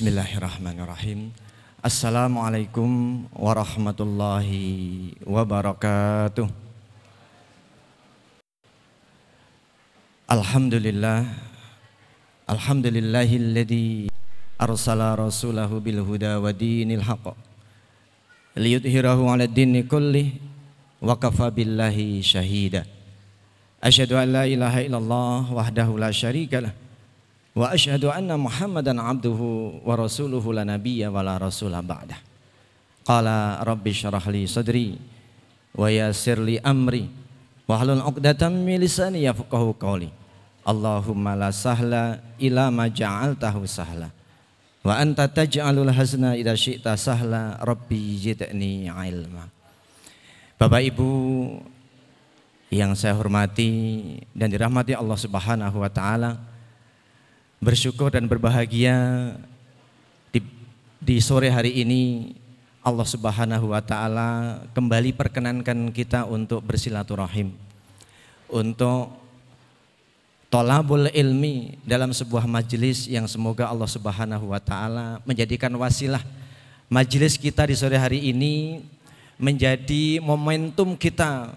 Bismillahirrahmanirrahim. Assalamualaikum warahmatullahi wabarakatuh. Alhamdulillah Alhamdulillahilladzi arsala rasulahu bil huda wa dinil haqq liyudhhirahu 'ala dini kulli wa kafa billahi syahida. Asyhadu an la ilaha illallah wahdahu la syarikalah wa asyhadu anna Muhammadan abduhu wa rasuluhu la nabiyya wa la rasula ba'dah. Qala rabbi syrah li sadri wa yassir li amri wa hlul 'uqdatam min lisani yafqahu qawli. Allahumma la sahla ila ma ja'altahu sahla wa anta taj'alul hazna idza syi'ta sahla rabbi zidni ilma. Bapak Ibu yang saya hormati dan dirahmati Allah Subhanahu wa taala. Bersyukur dan berbahagia di, di sore hari ini Allah Subhanahu wa taala kembali perkenankan kita untuk bersilaturahim. Untuk tolabul ilmi dalam sebuah majelis yang semoga Allah Subhanahu wa taala menjadikan wasilah majelis kita di sore hari ini menjadi momentum kita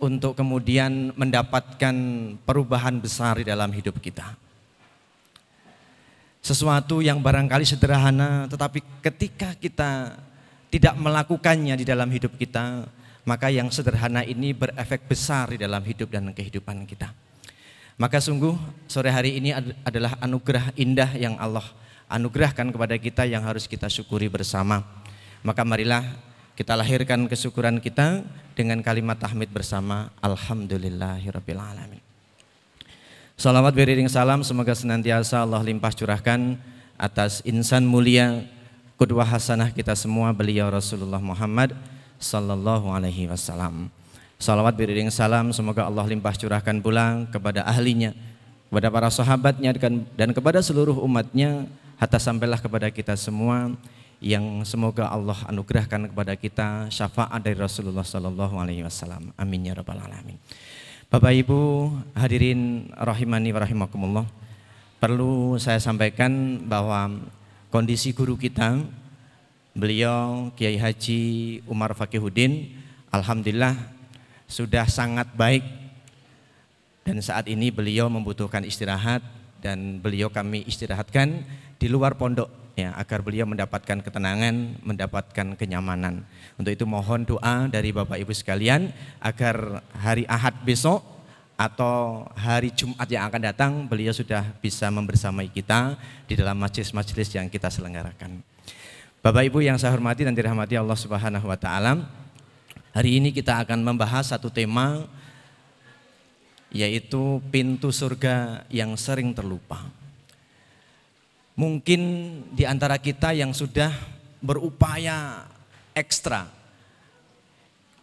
untuk kemudian mendapatkan perubahan besar di dalam hidup kita. Sesuatu yang barangkali sederhana, tetapi ketika kita tidak melakukannya di dalam hidup kita, maka yang sederhana ini berefek besar di dalam hidup dan kehidupan kita. Maka sungguh sore hari ini adalah anugerah indah yang Allah anugerahkan kepada kita yang harus kita syukuri bersama. Maka marilah kita lahirkan kesyukuran kita dengan kalimat tahmid bersama Alhamdulillahirabbil alamin. Salawat beriring salam semoga senantiasa Allah limpah curahkan atas insan mulia kudwah hasanah kita semua beliau Rasulullah Muhammad sallallahu alaihi wasallam. Salawat beriring salam semoga Allah limpah curahkan pula kepada ahlinya, kepada para sahabatnya dan kepada seluruh umatnya hatta sampailah kepada kita semua yang semoga Allah anugerahkan kepada kita syafaat dari Rasulullah Sallallahu Alaihi Wasallam. Amin ya rabbal alamin. Bapak Ibu hadirin rahimani wa rahimakumullah. Perlu saya sampaikan bahwa kondisi guru kita beliau Kiai Haji Umar Fakihudin alhamdulillah sudah sangat baik dan saat ini beliau membutuhkan istirahat dan beliau kami istirahatkan di luar pondok ya agar beliau mendapatkan ketenangan, mendapatkan kenyamanan. Untuk itu mohon doa dari Bapak Ibu sekalian agar hari Ahad besok atau hari Jumat yang akan datang beliau sudah bisa membersamai kita di dalam majelis-majelis yang kita selenggarakan. Bapak Ibu yang saya hormati dan dirahmati Allah Subhanahu wa taala. Hari ini kita akan membahas satu tema yaitu pintu surga yang sering terlupa. Mungkin di antara kita yang sudah berupaya ekstra,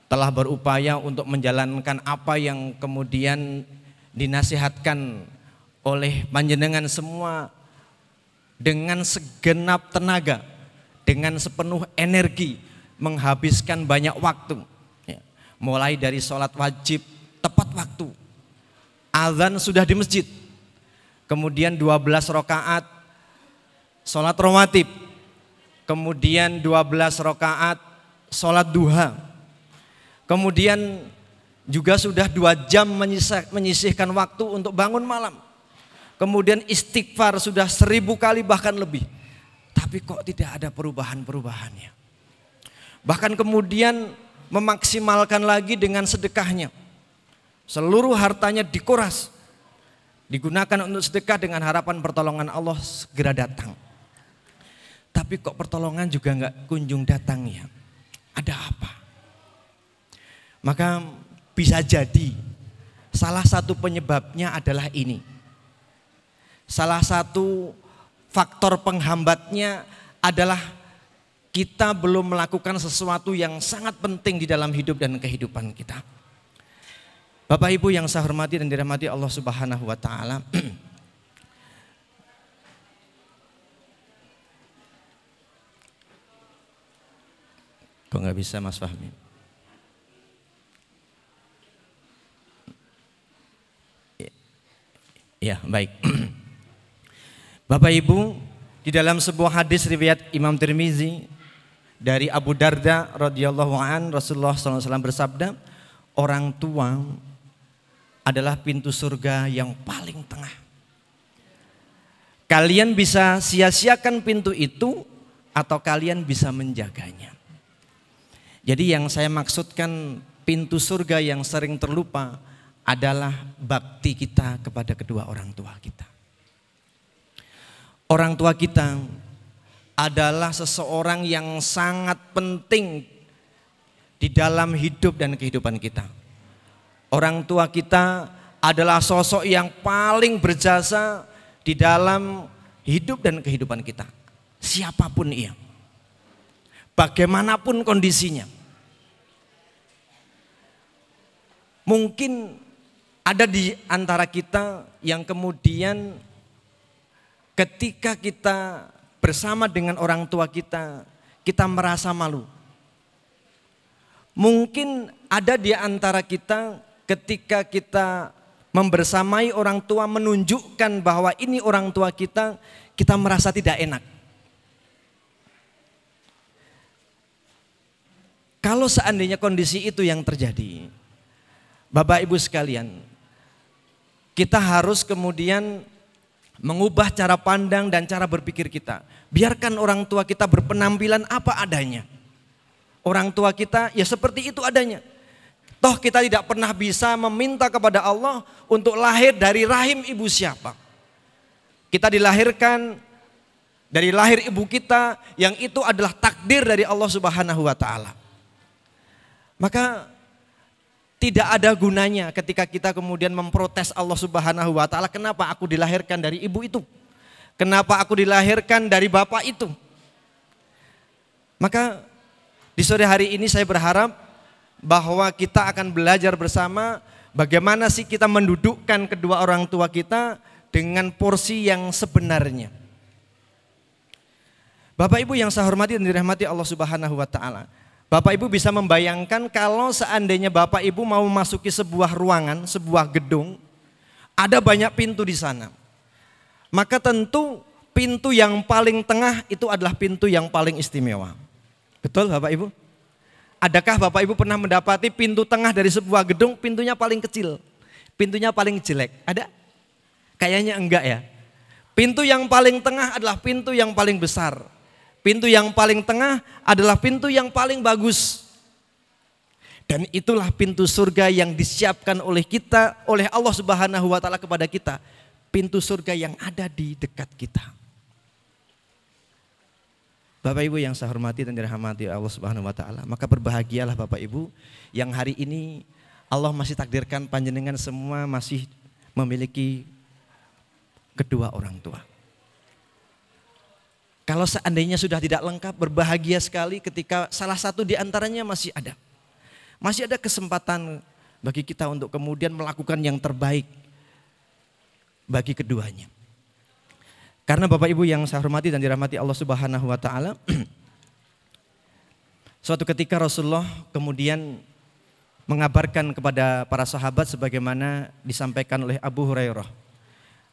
telah berupaya untuk menjalankan apa yang kemudian dinasihatkan oleh panjenengan semua dengan segenap tenaga, dengan sepenuh energi, menghabiskan banyak waktu. Ya, mulai dari sholat wajib tepat waktu, azan sudah di masjid, kemudian 12 rakaat sholat rawatib, kemudian 12 rakaat sholat duha, kemudian juga sudah dua jam menyisihkan waktu untuk bangun malam. Kemudian istighfar sudah seribu kali bahkan lebih. Tapi kok tidak ada perubahan-perubahannya. Bahkan kemudian memaksimalkan lagi dengan sedekahnya. Seluruh hartanya dikuras. Digunakan untuk sedekah dengan harapan pertolongan Allah segera datang. Tapi kok pertolongan juga nggak kunjung datang ya. Ada apa? Maka bisa jadi salah satu penyebabnya adalah ini. Salah satu faktor penghambatnya adalah kita belum melakukan sesuatu yang sangat penting di dalam hidup dan kehidupan kita. Bapak Ibu yang saya hormati dan dirahmati Allah Subhanahu wa taala. bisa Mas Fahmi? Ya, baik. Bapak Ibu, Di dalam sebuah hadis riwayat Imam Tirmizi dari Abu Darda radhiyallahu an Rasulullah SAW bersabda, orang tua adalah pintu surga yang paling tengah. Kalian bisa sia-siakan pintu itu atau kalian bisa menjaganya. Jadi yang saya maksudkan pintu surga yang sering terlupa adalah bakti kita kepada kedua orang tua kita. Orang tua kita adalah seseorang yang sangat penting di dalam hidup dan kehidupan kita. Orang tua kita adalah sosok yang paling berjasa di dalam hidup dan kehidupan kita. Siapa pun ia. Bagaimanapun kondisinya. Mungkin ada di antara kita yang kemudian ketika kita bersama dengan orang tua kita, kita merasa malu. Mungkin ada di antara kita ketika kita membersamai orang tua menunjukkan bahwa ini orang tua kita, kita merasa tidak enak. Kalau seandainya kondisi itu yang terjadi, Bapak Ibu sekalian, kita harus kemudian mengubah cara pandang dan cara berpikir kita. Biarkan orang tua kita berpenampilan apa adanya. Orang tua kita ya seperti itu adanya. Toh kita tidak pernah bisa meminta kepada Allah untuk lahir dari rahim ibu siapa. Kita dilahirkan dari lahir ibu kita yang itu adalah takdir dari Allah Subhanahu wa taala. Maka tidak ada gunanya ketika kita kemudian memprotes Allah Subhanahu wa taala, kenapa aku dilahirkan dari ibu itu? Kenapa aku dilahirkan dari bapak itu? Maka di sore hari ini saya berharap bahwa kita akan belajar bersama bagaimana sih kita mendudukkan kedua orang tua kita dengan porsi yang sebenarnya. Bapak Ibu yang saya hormati dan dirahmati Allah Subhanahu wa taala. Bapak Ibu bisa membayangkan kalau seandainya Bapak Ibu mau memasuki sebuah ruangan, sebuah gedung, ada banyak pintu di sana. Maka tentu pintu yang paling tengah itu adalah pintu yang paling istimewa. Betul Bapak Ibu? Adakah Bapak Ibu pernah mendapati pintu tengah dari sebuah gedung pintunya paling kecil? Pintunya paling jelek? Ada? Kayaknya enggak ya. Pintu yang paling tengah adalah pintu yang paling besar. Pintu yang paling tengah adalah pintu yang paling bagus. Dan itulah pintu surga yang disiapkan oleh kita, oleh Allah Subhanahu wa taala kepada kita. Pintu surga yang ada di dekat kita. Bapak Ibu yang saya hormati dan dirahmati Allah Subhanahu wa taala, maka berbahagialah Bapak Ibu yang hari ini Allah masih takdirkan panjenengan semua masih memiliki kedua orang tua. Kalau seandainya sudah tidak lengkap, berbahagia sekali ketika salah satu di antaranya masih ada. Masih ada kesempatan bagi kita untuk kemudian melakukan yang terbaik bagi keduanya. Karena Bapak Ibu yang saya hormati dan dirahmati Allah Subhanahu wa taala, suatu ketika Rasulullah kemudian mengabarkan kepada para sahabat sebagaimana disampaikan oleh Abu Hurairah.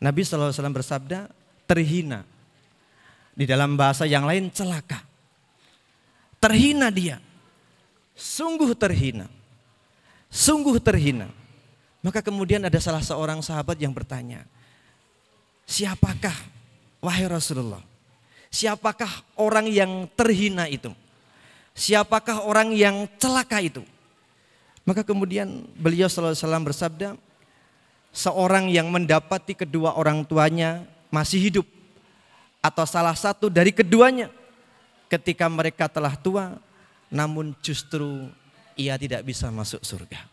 Nabi SAW bersabda, terhina di dalam bahasa yang lain celaka. Terhina dia. Sungguh terhina. Sungguh terhina. Maka kemudian ada salah seorang sahabat yang bertanya, siapakah wahai Rasulullah? Siapakah orang yang terhina itu? Siapakah orang yang celaka itu? Maka kemudian beliau salam bersabda, seorang yang mendapati kedua orang tuanya masih hidup atau salah satu dari keduanya ketika mereka telah tua namun justru ia tidak bisa masuk surga.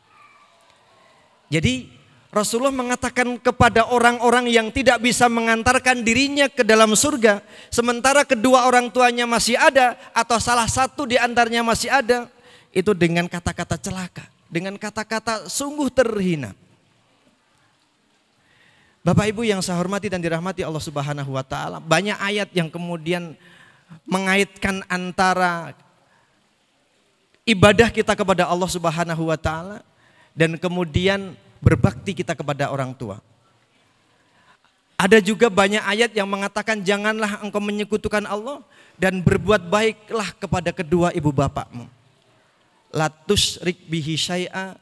Jadi Rasulullah mengatakan kepada orang-orang yang tidak bisa mengantarkan dirinya ke dalam surga, sementara kedua orang tuanya masih ada atau salah satu di antaranya masih ada, itu dengan kata-kata celaka, dengan kata-kata sungguh terhina. Bapak Ibu yang saya hormati dan dirahmati Allah Subhanahu wa taala, banyak ayat yang kemudian mengaitkan antara ibadah kita kepada Allah Subhanahu wa taala dan kemudian berbakti kita kepada orang tua. Ada juga banyak ayat yang mengatakan janganlah engkau menyekutukan Allah dan berbuat baiklah kepada kedua ibu bapakmu. Latus rik bihi syai'a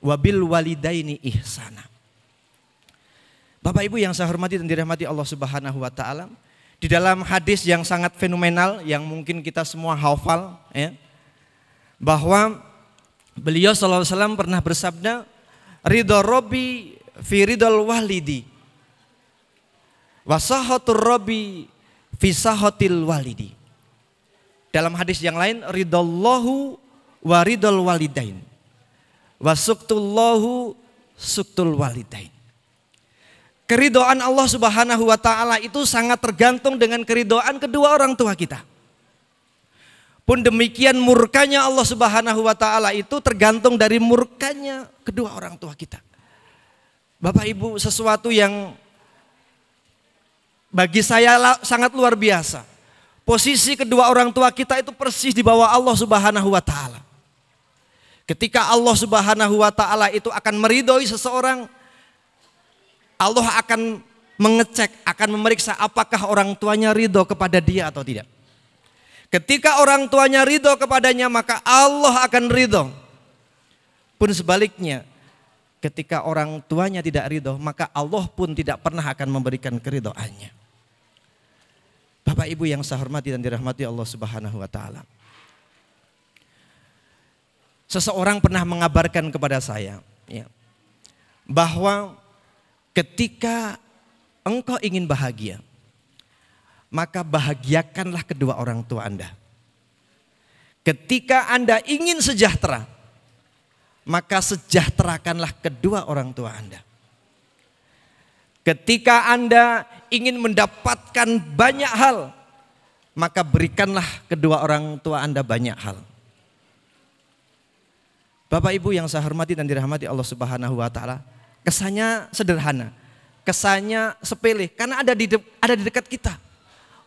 wabil walidaini ihsana. Bapak Ibu yang saya hormati dan dirahmati Allah Subhanahu wa taala, di dalam hadis yang sangat fenomenal yang mungkin kita semua hafal ya, bahwa beliau sallallahu alaihi wasallam pernah bersabda, "Ridho Robi fi ridhol walidi. Wasahatur Robi fi sahatil walidi." Dalam hadis yang lain, ridallahu wa ridhol walidain. Wasuktullahu suktul walidain. Keridoan Allah Subhanahu wa taala itu sangat tergantung dengan keridoan kedua orang tua kita. Pun demikian murkanya Allah Subhanahu wa taala itu tergantung dari murkanya kedua orang tua kita. Bapak Ibu, sesuatu yang bagi saya sangat luar biasa. Posisi kedua orang tua kita itu persis di bawah Allah Subhanahu wa taala. Ketika Allah Subhanahu wa taala itu akan meridhoi seseorang, Allah akan mengecek, akan memeriksa apakah orang tuanya ridho kepada dia atau tidak. Ketika orang tuanya ridho kepadanya maka Allah akan ridho. Pun sebaliknya ketika orang tuanya tidak ridho maka Allah pun tidak pernah akan memberikan keridoannya. Bapak ibu yang saya hormati dan dirahmati Allah subhanahu wa ta'ala. Seseorang pernah mengabarkan kepada saya ya, bahwa Ketika engkau ingin bahagia, maka bahagiakanlah kedua orang tua Anda. Ketika Anda ingin sejahtera, maka sejahterakanlah kedua orang tua Anda. Ketika Anda ingin mendapatkan banyak hal, maka berikanlah kedua orang tua Anda banyak hal. Bapak Ibu yang saya hormati dan dirahmati Allah Subhanahu wa taala, Kesannya sederhana, kesannya sepele karena ada di ada di dekat kita.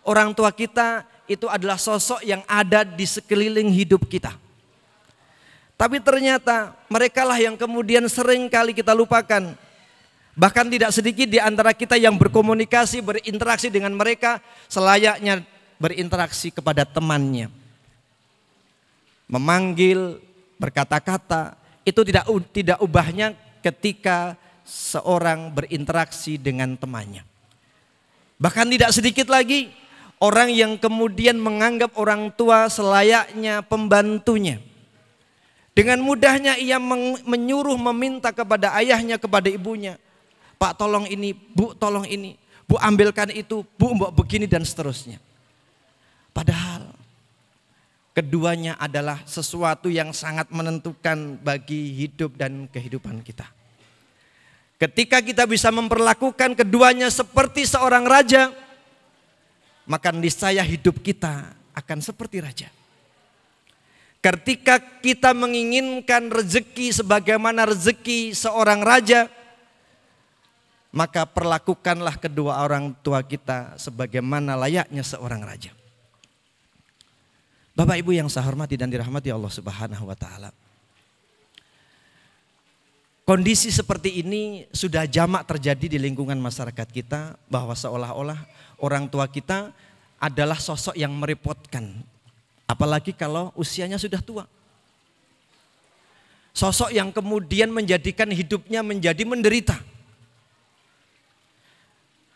Orang tua kita itu adalah sosok yang ada di sekeliling hidup kita. Tapi ternyata mereka lah yang kemudian sering kali kita lupakan. Bahkan tidak sedikit di antara kita yang berkomunikasi, berinteraksi dengan mereka selayaknya berinteraksi kepada temannya. Memanggil, berkata-kata, itu tidak tidak ubahnya ketika seorang berinteraksi dengan temannya. Bahkan tidak sedikit lagi orang yang kemudian menganggap orang tua selayaknya pembantunya. Dengan mudahnya ia menyuruh meminta kepada ayahnya, kepada ibunya. Pak tolong ini, bu tolong ini, bu ambilkan itu, bu mbok begini dan seterusnya. Padahal keduanya adalah sesuatu yang sangat menentukan bagi hidup dan kehidupan kita. Ketika kita bisa memperlakukan keduanya seperti seorang raja, maka niscaya hidup kita akan seperti raja. Ketika kita menginginkan rezeki sebagaimana rezeki seorang raja, maka perlakukanlah kedua orang tua kita sebagaimana layaknya seorang raja. Bapak Ibu yang saya hormati dan dirahmati Allah Subhanahu wa taala. Kondisi seperti ini sudah jamak terjadi di lingkungan masyarakat kita bahwa seolah-olah orang tua kita adalah sosok yang merepotkan. Apalagi kalau usianya sudah tua. Sosok yang kemudian menjadikan hidupnya menjadi menderita.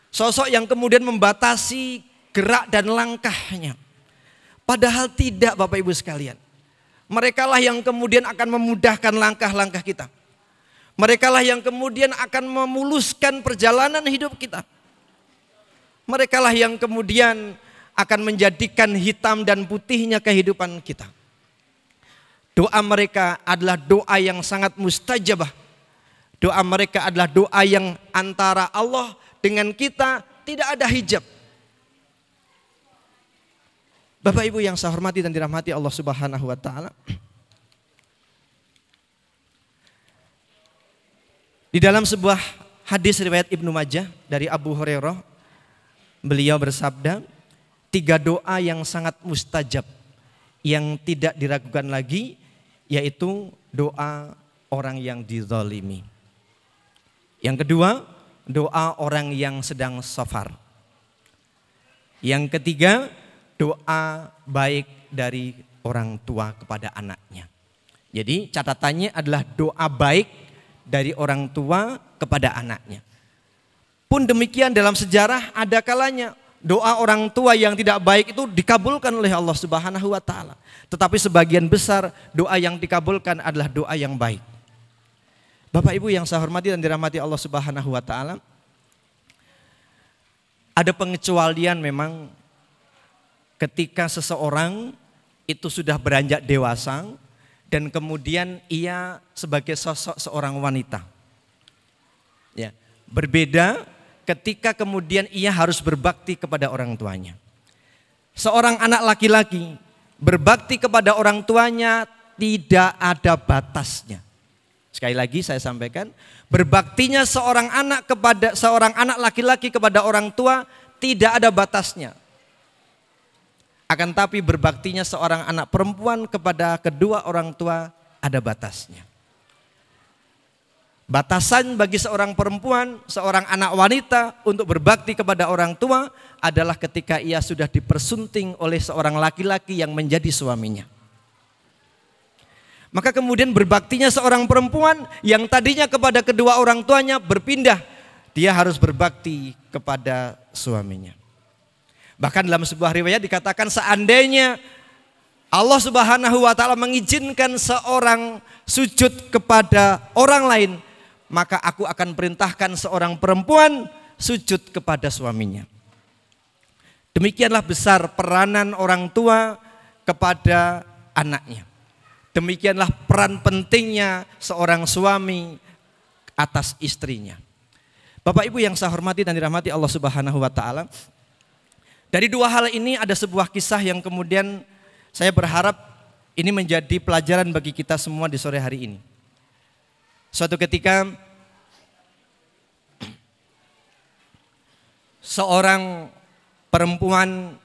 Sosok yang kemudian membatasi gerak dan langkahnya. Padahal tidak Bapak Ibu sekalian. Mereka lah yang kemudian akan memudahkan langkah-langkah kita. Mereka lah yang kemudian akan memuluskan perjalanan hidup kita. Mereka lah yang kemudian akan menjadikan hitam dan putihnya kehidupan kita. Doa mereka adalah doa yang sangat mustajabah. Doa mereka adalah doa yang antara Allah dengan kita tidak ada hijab. Bapak Ibu yang saya hormati dan dirahmati Allah Subhanahu wa taala. Di dalam sebuah hadis riwayat Ibnu Majah dari Abu Hurairah, beliau bersabda, tiga doa yang sangat mustajab yang tidak diragukan lagi yaitu doa orang yang dizalimi. Yang kedua, doa orang yang sedang safar. Yang ketiga, doa baik dari orang tua kepada anaknya. Jadi catatannya adalah doa baik dari orang tua kepada anaknya. Pun demikian dalam sejarah ada kalanya doa orang tua yang tidak baik itu dikabulkan oleh Allah Subhanahu wa taala. Tetapi sebagian besar doa yang dikabulkan adalah doa yang baik. Bapak Ibu yang saya hormati dan dirahmati Allah Subhanahu wa taala. Ada pengecualian memang ketika seseorang itu sudah beranjak dewasa dan kemudian ia sebagai sosok seorang wanita. Ya, berbeda ketika kemudian ia harus berbakti kepada orang tuanya. Seorang anak laki-laki berbakti kepada orang tuanya tidak ada batasnya. Sekali lagi saya sampaikan, berbaktinya seorang anak kepada seorang anak laki-laki kepada orang tua tidak ada batasnya. Akan tapi berbaktinya seorang anak perempuan kepada kedua orang tua ada batasnya. Batasan bagi seorang perempuan, seorang anak wanita untuk berbakti kepada orang tua adalah ketika ia sudah dipersunting oleh seorang laki-laki yang menjadi suaminya. Maka kemudian berbaktinya seorang perempuan yang tadinya kepada kedua orang tuanya berpindah, dia harus berbakti kepada suaminya. Bahkan dalam sebuah riwayat dikatakan seandainya Allah Subhanahu wa taala mengizinkan seorang sujud kepada orang lain, maka aku akan perintahkan seorang perempuan sujud kepada suaminya. Demikianlah besar peranan orang tua kepada anaknya. Demikianlah peran pentingnya seorang suami atas istrinya. Bapak Ibu yang saya hormati dan dirahmati Allah Subhanahu wa taala, dari dua hal ini ada sebuah kisah yang kemudian saya berharap ini menjadi pelajaran bagi kita semua di sore hari ini. Suatu ketika seorang perempuan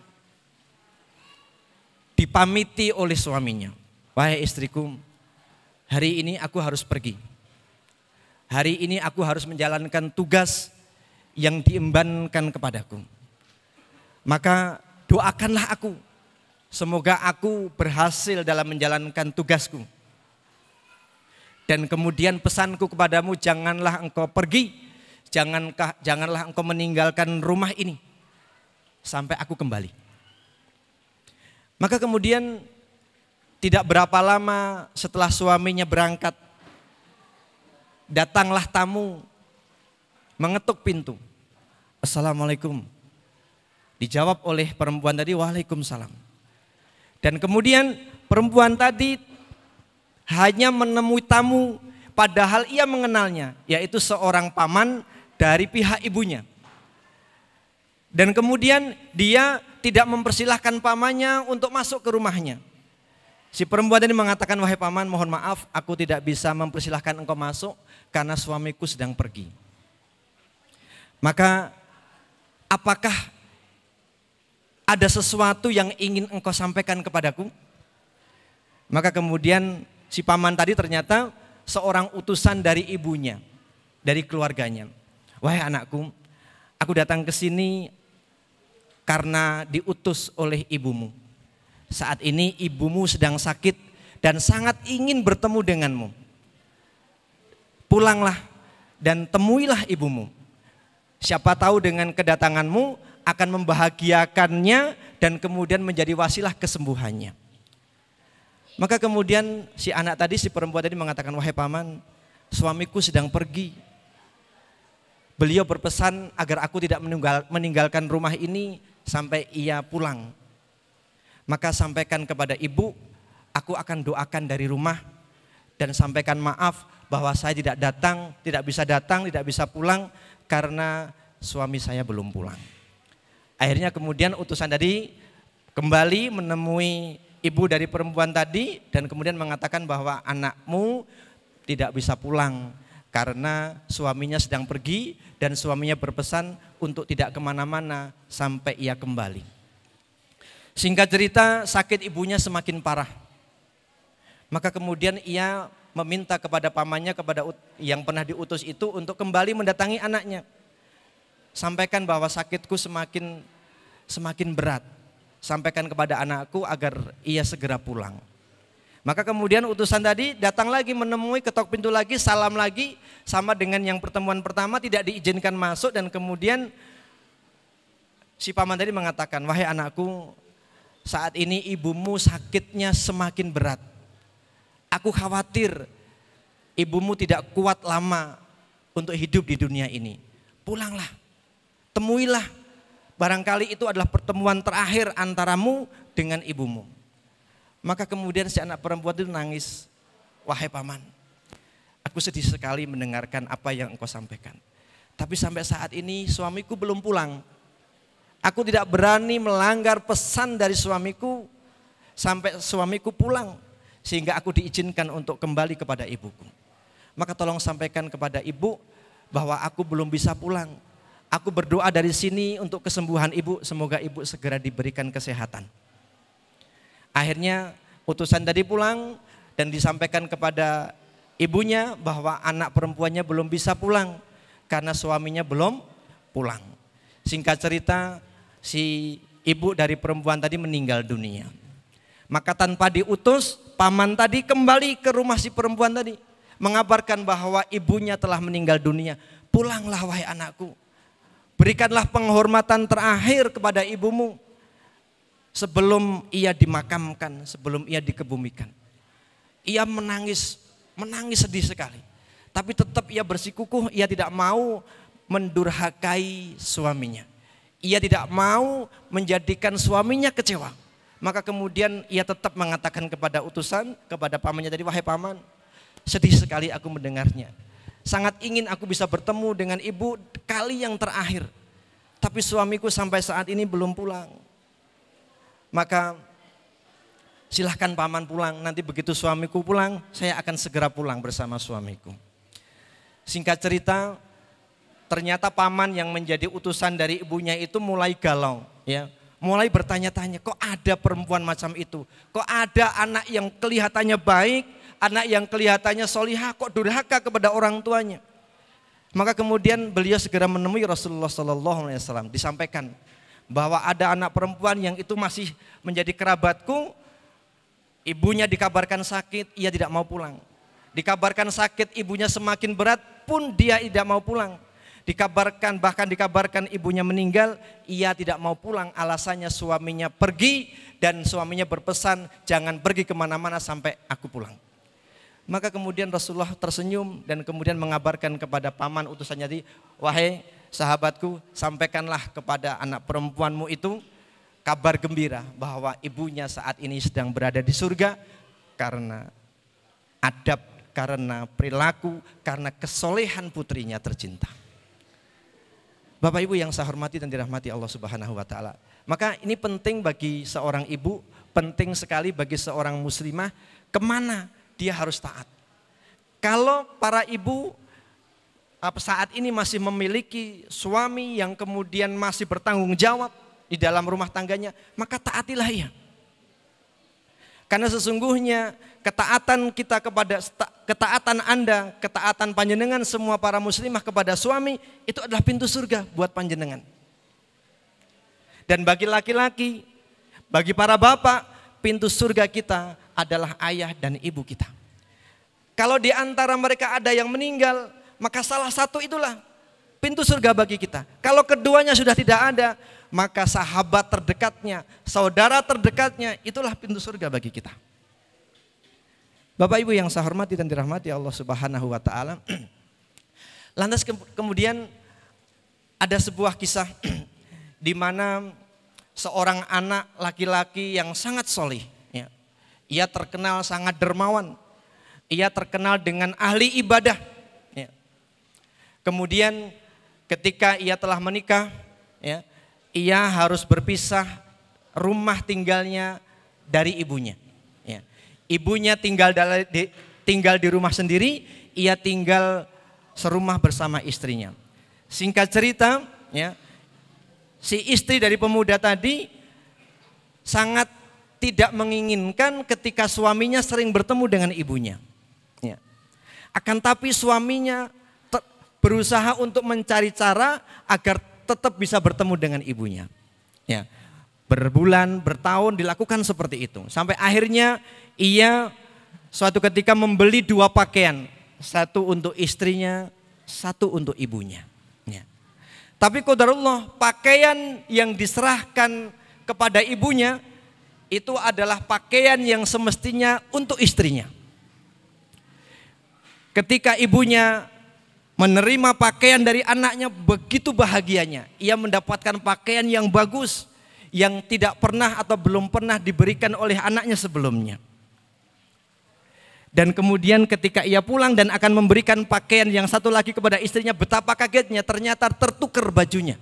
dipamiti oleh suaminya. Wahai istriku, hari ini aku harus pergi. Hari ini aku harus menjalankan tugas yang diembankan kepadaku maka doakanlah aku. Semoga aku berhasil dalam menjalankan tugasku. Dan kemudian pesanku kepadamu janganlah engkau pergi, jangankah janganlah engkau meninggalkan rumah ini sampai aku kembali. Maka kemudian tidak berapa lama setelah suaminya berangkat datanglah tamu mengetuk pintu. Assalamualaikum. Dijawab oleh perempuan tadi, Waalaikumsalam. Dan kemudian perempuan tadi hanya menemui tamu padahal ia mengenalnya, yaitu seorang paman dari pihak ibunya. Dan kemudian dia tidak mempersilahkan pamannya untuk masuk ke rumahnya. Si perempuan ini mengatakan, wahai paman mohon maaf aku tidak bisa mempersilahkan engkau masuk karena suamiku sedang pergi. Maka apakah ada sesuatu yang ingin engkau sampaikan kepadaku? Maka kemudian si paman tadi ternyata seorang utusan dari ibunya, dari keluarganya. Wahai anakku, aku datang ke sini karena diutus oleh ibumu. Saat ini ibumu sedang sakit dan sangat ingin bertemu denganmu. Pulanglah dan temuilah ibumu. Siapa tahu dengan kedatanganmu akan membahagiakannya dan kemudian menjadi wasilah kesembuhannya. Maka kemudian si anak tadi, si perempuan tadi mengatakan, wahai paman, suamiku sedang pergi. Beliau berpesan agar aku tidak meninggalkan rumah ini sampai ia pulang. Maka sampaikan kepada ibu, aku akan doakan dari rumah dan sampaikan maaf bahwa saya tidak datang, tidak bisa datang, tidak bisa pulang karena suami saya belum pulang. Akhirnya kemudian utusan tadi kembali menemui ibu dari perempuan tadi dan kemudian mengatakan bahwa anakmu tidak bisa pulang karena suaminya sedang pergi dan suaminya berpesan untuk tidak ke mana-mana sampai ia kembali. Singkat cerita sakit ibunya semakin parah. Maka kemudian ia meminta kepada pamannya kepada yang pernah diutus itu untuk kembali mendatangi anaknya. sampaikan bahwa sakitku semakin semakin berat. Sampaikan kepada anakku agar ia segera pulang. Maka kemudian utusan tadi datang lagi menemui ketok pintu lagi, salam lagi sama dengan yang pertemuan pertama tidak diizinkan masuk dan kemudian si paman tadi mengatakan, "Wahai anakku, saat ini ibumu sakitnya semakin berat. Aku khawatir ibumu tidak kuat lama untuk hidup di dunia ini. Pulanglah, temuilah. Barangkali itu adalah pertemuan terakhir antaramu dengan ibumu." Maka kemudian si anak perempuan itu nangis, wahai paman, aku sedih sekali mendengarkan apa yang engkau sampaikan. Tapi sampai saat ini suamiku belum pulang. Aku tidak berani melanggar pesan dari suamiku sampai suamiku pulang. Sehingga aku diizinkan untuk kembali kepada ibuku. Maka tolong sampaikan kepada ibu bahwa aku belum bisa pulang. Aku berdoa dari sini untuk kesembuhan ibu, semoga ibu segera diberikan kesehatan. Akhirnya utusan tadi pulang dan disampaikan kepada ibunya bahwa anak perempuannya belum bisa pulang karena suaminya belum pulang. Singkat cerita, si ibu dari perempuan tadi meninggal dunia. Maka tanpa diutus, paman tadi kembali ke rumah si perempuan tadi. Mengabarkan bahwa ibunya telah meninggal dunia. Pulanglah wahai anakku. Berikanlah penghormatan terakhir kepada ibumu sebelum ia dimakamkan, sebelum ia dikebumikan. Ia menangis, menangis sedih sekali. Tapi tetap ia bersikukuh, ia tidak mau mendurhakai suaminya. Ia tidak mau menjadikan suaminya kecewa. Maka kemudian ia tetap mengatakan kepada utusan, kepada pamannya tadi, wahai paman, sedih sekali aku mendengarnya. Sangat ingin aku bisa bertemu dengan ibu kali yang terakhir. Tapi suamiku sampai saat ini belum pulang. Maka silahkan paman pulang. Nanti begitu suamiku pulang, saya akan segera pulang bersama suamiku. Singkat cerita, ternyata paman yang menjadi utusan dari ibunya itu mulai galau. ya Mulai bertanya-tanya, kok ada perempuan macam itu? Kok ada anak yang kelihatannya baik, anak yang kelihatannya solihah, kok durhaka kepada orang tuanya? Maka kemudian beliau segera menemui Rasulullah Sallallahu Alaihi Wasallam. Disampaikan, bahwa ada anak perempuan yang itu masih menjadi kerabatku, ibunya dikabarkan sakit, ia tidak mau pulang. Dikabarkan sakit, ibunya semakin berat pun dia tidak mau pulang. Dikabarkan bahkan dikabarkan ibunya meninggal, ia tidak mau pulang. Alasannya suaminya pergi dan suaminya berpesan jangan pergi ke mana-mana sampai aku pulang. Maka kemudian Rasulullah tersenyum dan kemudian mengabarkan kepada paman utusannya tadi, wahai sahabatku, sampaikanlah kepada anak perempuanmu itu kabar gembira bahwa ibunya saat ini sedang berada di surga karena adab, karena perilaku, karena kesolehan putrinya tercinta. Bapak Ibu yang saya hormati dan dirahmati Allah Subhanahu wa taala. Maka ini penting bagi seorang ibu, penting sekali bagi seorang muslimah ke mana dia harus taat. Kalau para ibu saat ini masih memiliki suami yang kemudian masih bertanggung jawab di dalam rumah tangganya, maka taatilah ia. Karena sesungguhnya ketaatan kita kepada ketaatan Anda, ketaatan panjenengan semua para muslimah kepada suami itu adalah pintu surga buat panjenengan. Dan bagi laki-laki, bagi para bapak, pintu surga kita adalah ayah dan ibu kita. Kalau di antara mereka ada yang meninggal, maka salah satu itulah pintu surga bagi kita. Kalau keduanya sudah tidak ada, maka sahabat terdekatnya, saudara terdekatnya, itulah pintu surga bagi kita. Bapak Ibu yang saya hormati dan dirahmati Allah Subhanahu wa taala. Lantas kemudian ada sebuah kisah di mana seorang anak laki-laki yang sangat solih. Ya. Ia terkenal sangat dermawan. Ia terkenal dengan ahli ibadah Kemudian ketika ia telah menikah, ya, ia harus berpisah rumah tinggalnya dari ibunya. Ya. Ibunya tinggal di, tinggal di rumah sendiri, ia tinggal serumah bersama istrinya. Singkat cerita, ya, si istri dari pemuda tadi sangat tidak menginginkan ketika suaminya sering bertemu dengan ibunya. Ya. Akan tapi suaminya berusaha untuk mencari cara agar tetap bisa bertemu dengan ibunya. Ya. Berbulan, bertahun dilakukan seperti itu. Sampai akhirnya ia suatu ketika membeli dua pakaian. Satu untuk istrinya, satu untuk ibunya. Ya. Tapi kodarullah pakaian yang diserahkan kepada ibunya itu adalah pakaian yang semestinya untuk istrinya. Ketika ibunya menerima pakaian dari anaknya begitu bahagianya. Ia mendapatkan pakaian yang bagus yang tidak pernah atau belum pernah diberikan oleh anaknya sebelumnya. Dan kemudian ketika ia pulang dan akan memberikan pakaian yang satu lagi kepada istrinya, betapa kagetnya ternyata tertukar bajunya.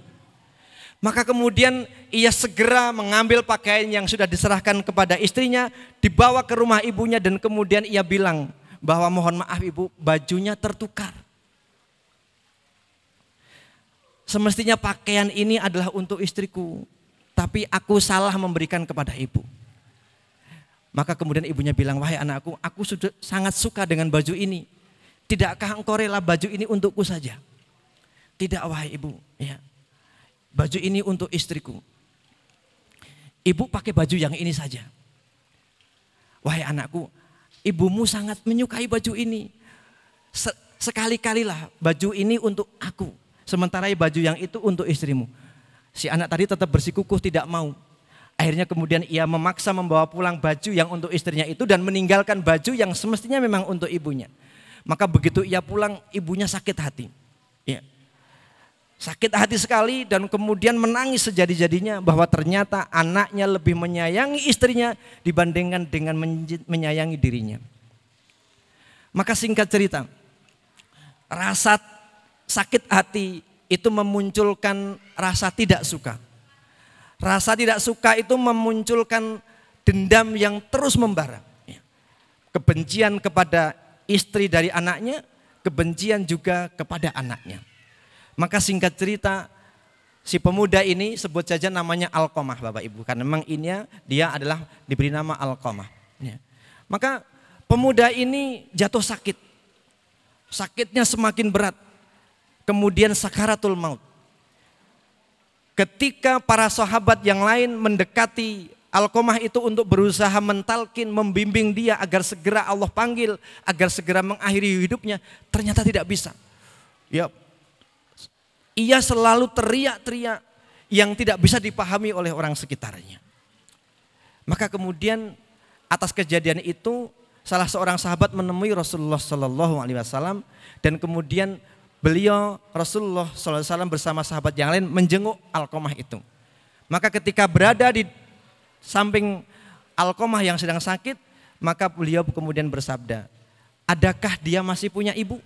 Maka kemudian ia segera mengambil pakaian yang sudah diserahkan kepada istrinya, dibawa ke rumah ibunya dan kemudian ia bilang, bahwa mohon maaf ibu bajunya tertukar. Semestinya pakaian ini adalah untuk istriku, tapi aku salah memberikan kepada ibu. Maka kemudian ibunya bilang, wahai anakku, aku sudah sangat suka dengan baju ini. Tidakkah engkau rela baju ini untukku saja? Tidak wahai ibu, ya. Baju ini untuk istriku. Ibu pakai baju yang ini saja. Wahai anakku, ibumu sangat menyukai baju ini. Sekali-kalilah baju ini untuk aku. Sementara baju yang itu untuk istrimu. Si anak tadi tetap bersikukuh tidak mau. Akhirnya kemudian ia memaksa membawa pulang baju yang untuk istrinya itu dan meninggalkan baju yang semestinya memang untuk ibunya. Maka begitu ia pulang ibunya sakit hati. Sakit hati sekali dan kemudian menangis sejadi-jadinya bahwa ternyata anaknya lebih menyayangi istrinya dibandingkan dengan menyayangi dirinya. Maka singkat cerita, rasa sakit hati itu memunculkan rasa tidak suka. Rasa tidak suka itu memunculkan dendam yang terus membara. Kebencian kepada istri dari anaknya, kebencian juga kepada anaknya. Maka singkat cerita, si pemuda ini sebut saja namanya Alkomah Bapak Ibu. Karena memang ini dia adalah diberi nama Alkomah. Ya. Maka pemuda ini jatuh sakit. Sakitnya semakin berat. Kemudian sakaratul maut. Ketika para sahabat yang lain mendekati Alkomah itu untuk berusaha mentalkin, membimbing dia agar segera Allah panggil, agar segera mengakhiri hidupnya, ternyata tidak bisa. Ya, ia selalu teriak-teriak yang tidak bisa dipahami oleh orang sekitarnya. Maka kemudian atas kejadian itu salah seorang sahabat menemui Rasulullah Shallallahu Alaihi Wasallam dan kemudian beliau Rasulullah Shallallahu Alaihi Wasallam bersama sahabat yang lain menjenguk Alkomah itu. Maka ketika berada di samping Alkomah yang sedang sakit, maka beliau kemudian bersabda, adakah dia masih punya ibu?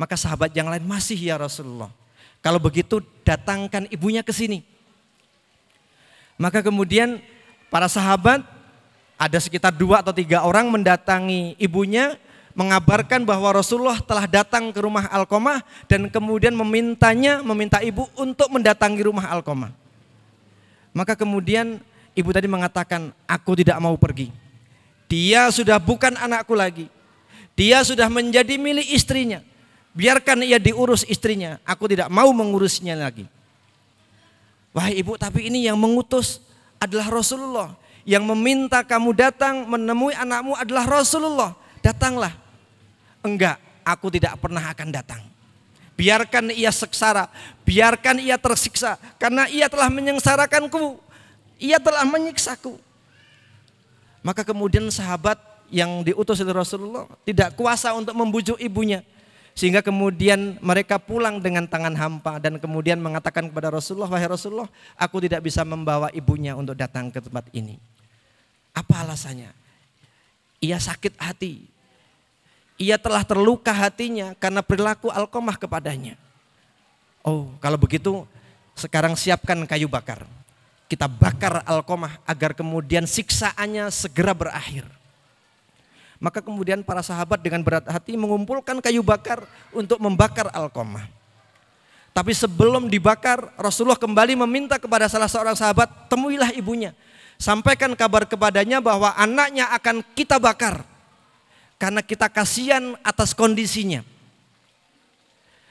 Maka sahabat yang lain masih ya Rasulullah. Kalau begitu datangkan ibunya ke sini. Maka kemudian para sahabat ada sekitar dua atau tiga orang mendatangi ibunya mengabarkan bahwa Rasulullah telah datang ke rumah Alkomah dan kemudian memintanya, meminta ibu untuk mendatangi rumah Alkomah. Maka kemudian ibu tadi mengatakan, aku tidak mau pergi. Dia sudah bukan anakku lagi. Dia sudah menjadi milik istrinya. Biarkan ia diurus istrinya. Aku tidak mau mengurusnya lagi. Wahai ibu, tapi ini yang mengutus adalah Rasulullah. Yang meminta kamu datang menemui anakmu adalah Rasulullah. Datanglah. Enggak, aku tidak pernah akan datang. Biarkan ia seksara, biarkan ia tersiksa. Karena ia telah menyengsarakanku, ia telah menyiksaku. Maka kemudian sahabat yang diutus oleh Rasulullah tidak kuasa untuk membujuk ibunya. Sehingga kemudian mereka pulang dengan tangan hampa dan kemudian mengatakan kepada Rasulullah, "Wahai Rasulullah, aku tidak bisa membawa ibunya untuk datang ke tempat ini." Apa alasannya? Ia sakit hati. Ia telah terluka hatinya karena perilaku Alkomah kepadanya. Oh, kalau begitu sekarang siapkan kayu bakar. Kita bakar Alkomah agar kemudian siksaannya segera berakhir. Maka kemudian para sahabat dengan berat hati mengumpulkan kayu bakar untuk membakar Alkomah. Tapi sebelum dibakar, Rasulullah kembali meminta kepada salah seorang sahabat, temuilah ibunya. Sampaikan kabar kepadanya bahwa anaknya akan kita bakar. Karena kita kasihan atas kondisinya.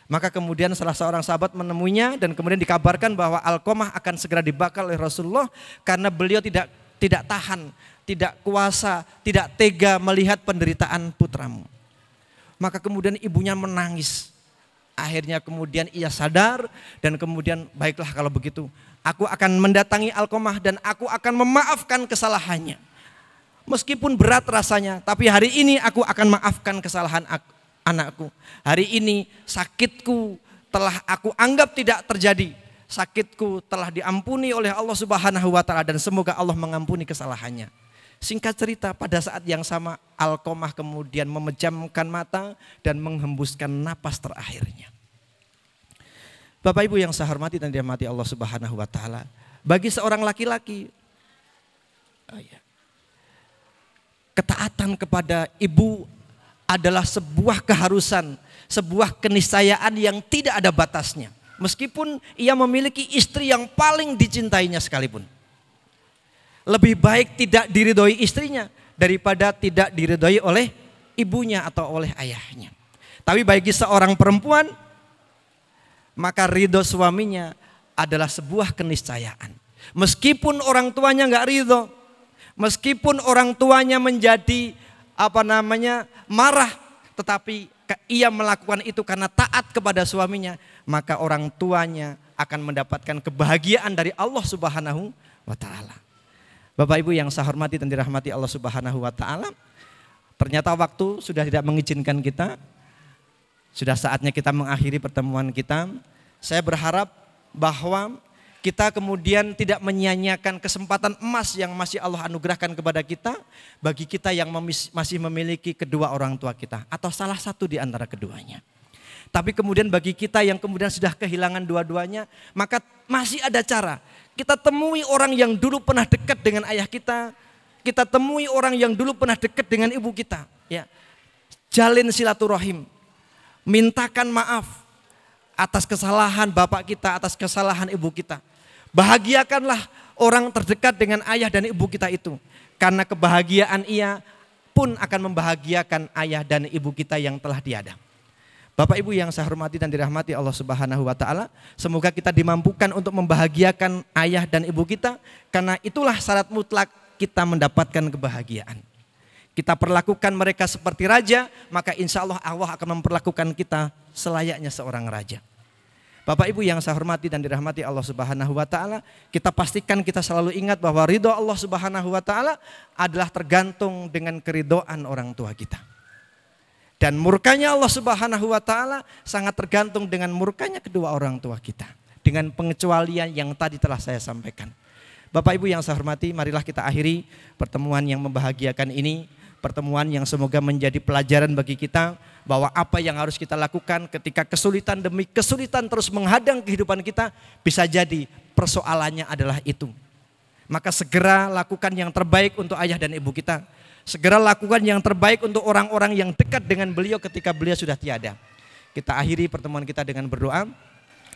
Maka kemudian salah seorang sahabat menemuinya dan kemudian dikabarkan bahwa Alkomah akan segera dibakar oleh Rasulullah karena beliau tidak tidak tahan, tidak kuasa, tidak tega melihat penderitaan putramu. Maka kemudian ibunya menangis. Akhirnya kemudian ia sadar dan kemudian baiklah kalau begitu. Aku akan mendatangi Alkomah dan aku akan memaafkan kesalahannya. Meskipun berat rasanya, tapi hari ini aku akan maafkan kesalahan aku anakku. Hari ini sakitku telah aku anggap tidak terjadi. Sakitku telah diampuni oleh Allah Subhanahu wa taala dan semoga Allah mengampuni kesalahannya. Singkat cerita pada saat yang sama Alkomah kemudian memejamkan mata dan menghembuskan napas terakhirnya. Bapak Ibu yang saya hormati dan dirahmati Allah Subhanahu wa taala, bagi seorang laki-laki oh ya, ketaatan kepada ibu adalah sebuah keharusan, sebuah keniscayaan yang tidak ada batasnya. Meskipun ia memiliki istri yang paling dicintainya sekalipun. Lebih baik tidak diridhoi istrinya daripada tidak diridhoi oleh ibunya atau oleh ayahnya. Tapi bagi seorang perempuan, maka ridho suaminya adalah sebuah keniscayaan. Meskipun orang tuanya nggak ridho, meskipun orang tuanya menjadi apa namanya marah tetapi ia melakukan itu karena taat kepada suaminya maka orang tuanya akan mendapatkan kebahagiaan dari Allah Subhanahu wa taala. Bapak Ibu yang saya hormati dan dirahmati Allah Subhanahu wa taala, ternyata waktu sudah tidak mengizinkan kita. Sudah saatnya kita mengakhiri pertemuan kita. Saya berharap bahwa kita kemudian tidak menyia-nyiakan kesempatan emas yang masih Allah anugerahkan kepada kita bagi kita yang masih memiliki kedua orang tua kita atau salah satu di antara keduanya. Tapi kemudian bagi kita yang kemudian sudah kehilangan dua-duanya, maka masih ada cara. Kita temui orang yang dulu pernah dekat dengan ayah kita, kita temui orang yang dulu pernah dekat dengan ibu kita, ya. Jalin silaturahim, mintakan maaf, atas kesalahan bapak kita, atas kesalahan ibu kita. Bahagiakanlah orang terdekat dengan ayah dan ibu kita itu. Karena kebahagiaan ia pun akan membahagiakan ayah dan ibu kita yang telah tiada. Bapak Ibu yang saya hormati dan dirahmati Allah Subhanahu wa taala, semoga kita dimampukan untuk membahagiakan ayah dan ibu kita karena itulah syarat mutlak kita mendapatkan kebahagiaan. Kita perlakukan mereka seperti raja, maka insya Allah Allah akan memperlakukan kita selayaknya seorang raja. Bapak Ibu yang saya hormati dan dirahmati Allah Subhanahu wa taala, kita pastikan kita selalu ingat bahwa ridho Allah Subhanahu wa taala adalah tergantung dengan keridoan orang tua kita. Dan murkanya Allah Subhanahu wa taala sangat tergantung dengan murkanya kedua orang tua kita. Dengan pengecualian yang tadi telah saya sampaikan. Bapak Ibu yang saya hormati, marilah kita akhiri pertemuan yang membahagiakan ini pertemuan yang semoga menjadi pelajaran bagi kita bahwa apa yang harus kita lakukan ketika kesulitan demi kesulitan terus menghadang kehidupan kita bisa jadi persoalannya adalah itu. Maka segera lakukan yang terbaik untuk ayah dan ibu kita. Segera lakukan yang terbaik untuk orang-orang yang dekat dengan beliau ketika beliau sudah tiada. Kita akhiri pertemuan kita dengan berdoa.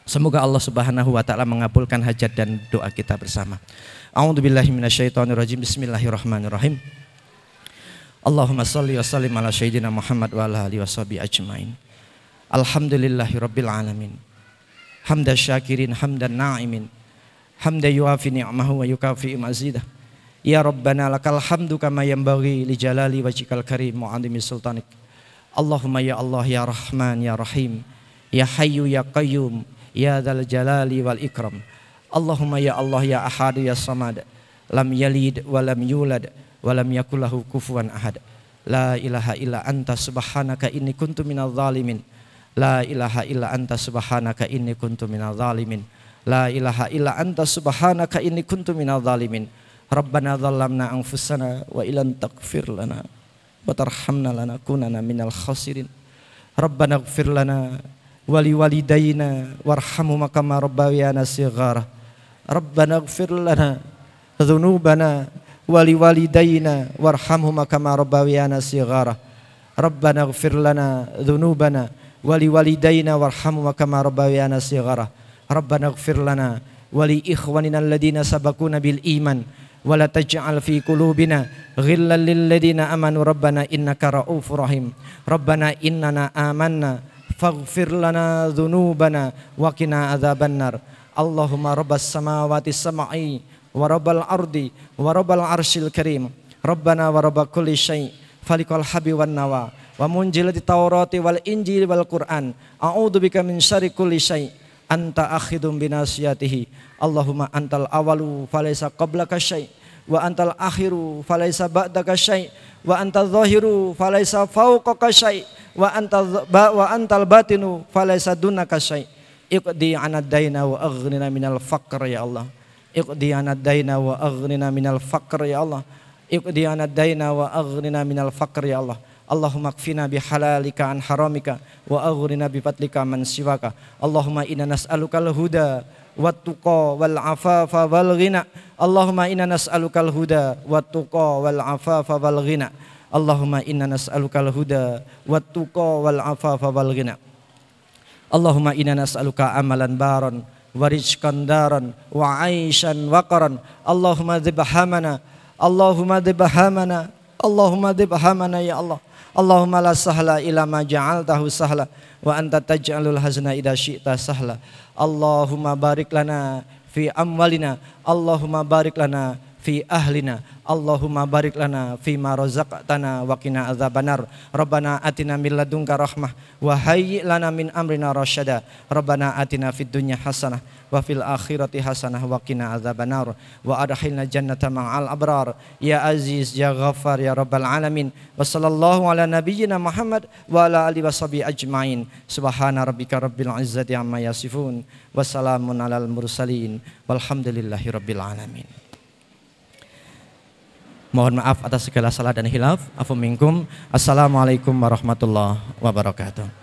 Semoga Allah Subhanahu wa taala mengabulkan hajat dan doa kita bersama. A'udzubillahi minasyaitonirrajim. Bismillahirrahmanirrahim. Allahumma salli wa sallim ala sayyidina Muhammad wa ala alihi wa sahbihi ajmain. Alhamdulillahi rabbil alamin. Hamdan syakirin, hamdan na'imin. Hamdan yuafi ni'mahu wa yukafi mazidah. Ya Rabbana lakal hamdu kama yanbaghi li jalali wajhikal karim wa sultanik. Allahumma ya Allah ya Rahman ya Rahim. Ya Hayyu ya Qayyum ya Dzal Jalali wal Ikram. Allahumma ya Allah ya Ahad ya Samad. Lam yalid wa lam yulad walam yakulahu kufuwan ahad. La ilaha illa anta subhanaka inni kuntu minal zalimin. La ilaha illa anta subhanaka inni kuntu minal zalimin. La ilaha illa anta subhanaka inni kuntu minal zalimin. Rabbana dhallamna anfusana wa ilan takfir lana wa tarhamna lana kunana minal khasirin. Rabbana gfir lana wali walidayna warhamhuma kama rabbayana sighara. Rabbana gfir lana dhunubana wali walidayna warhamhuma kama rabbawiyana sighara Rabbana ighfir lana dhunubana wali walidayna warhamhuma kama rabbawiyana sighara Rabbana wa la taj'al fi qulubina lil ladina amanu rabbana innaka ra'ufur rahim rabbana innana amanna faghfir lana dhunubana wa qina adzabannar Allahumma rabbas samawati sam'i wa rabbal ardi wa rabbal arshil karim rabbana wa rabb kulli syai' falikal habi wan nawa wa munjilati taurati wal injil wal qur'an kulli anta akhidum binasiyatihi. Allahumma antal awalu falaysa qablaka syai' wa antal akhiru falaysa ba'daka syai' wa antal zahiru falaysa fawqaka syai' wa antal wa antal batinu falaysa dunaka syai' iqdi 'anad daina wa aghnina minal faqr ya Allah. Iqdi 'anad daina wa aghnina minal faqr ya Allah. Iqdi 'anad daina wa aghnina minal faqr ya Allah Allahumma kfina bihalalika an haramika wa aghnina bifadlika man siwaka. Allahumma inna nas'aluka al-huda wat-tuqa wal afafa wal ghina. Allahumma inna nas'aluka al-huda wat-tuqa wal afafa wal ghina. Allahumma inna nas'aluka al-huda wat-tuqa wal afafa wal ghina. Allahumma inna nas'aluka amalan baron wa rizqan daran wa aishan waqaran. Allahumma dhibhamana Allahumma dhibhamana Allahumma dhibhamana ya Allah Allahumma la sahla ila ma ja'altahu sahla wa anta taj'alul hazna idza syi'ta sahla. Allahumma barik lana fi amwalina. Allahumma barik lana fi ahlina. Allahumma barik lana fi ma razaqtana wa qina adzabannar Rabbana atina min ladunka rahmah wa hayyi lana min amrina rasyada Rabbana atina fid dunya hasanah wa fil akhirati hasanah wa qina adzabannar wa adkhilna jannata ma'al abrar. Ya aziz ya ghaffar ya rabbal alamin. Wa sallallahu ala nabiyyina Muhammad wa ala alihi washabi ajmain. Subhana rabbika rabbil izzati amma yasifun. Wa salamun alal mursalin. Walhamdulillahi rabbil alamin Mohon maaf atas segala salah dan hilaf. Afu minkum. Assalamualaikum warahmatullahi wabarakatuh.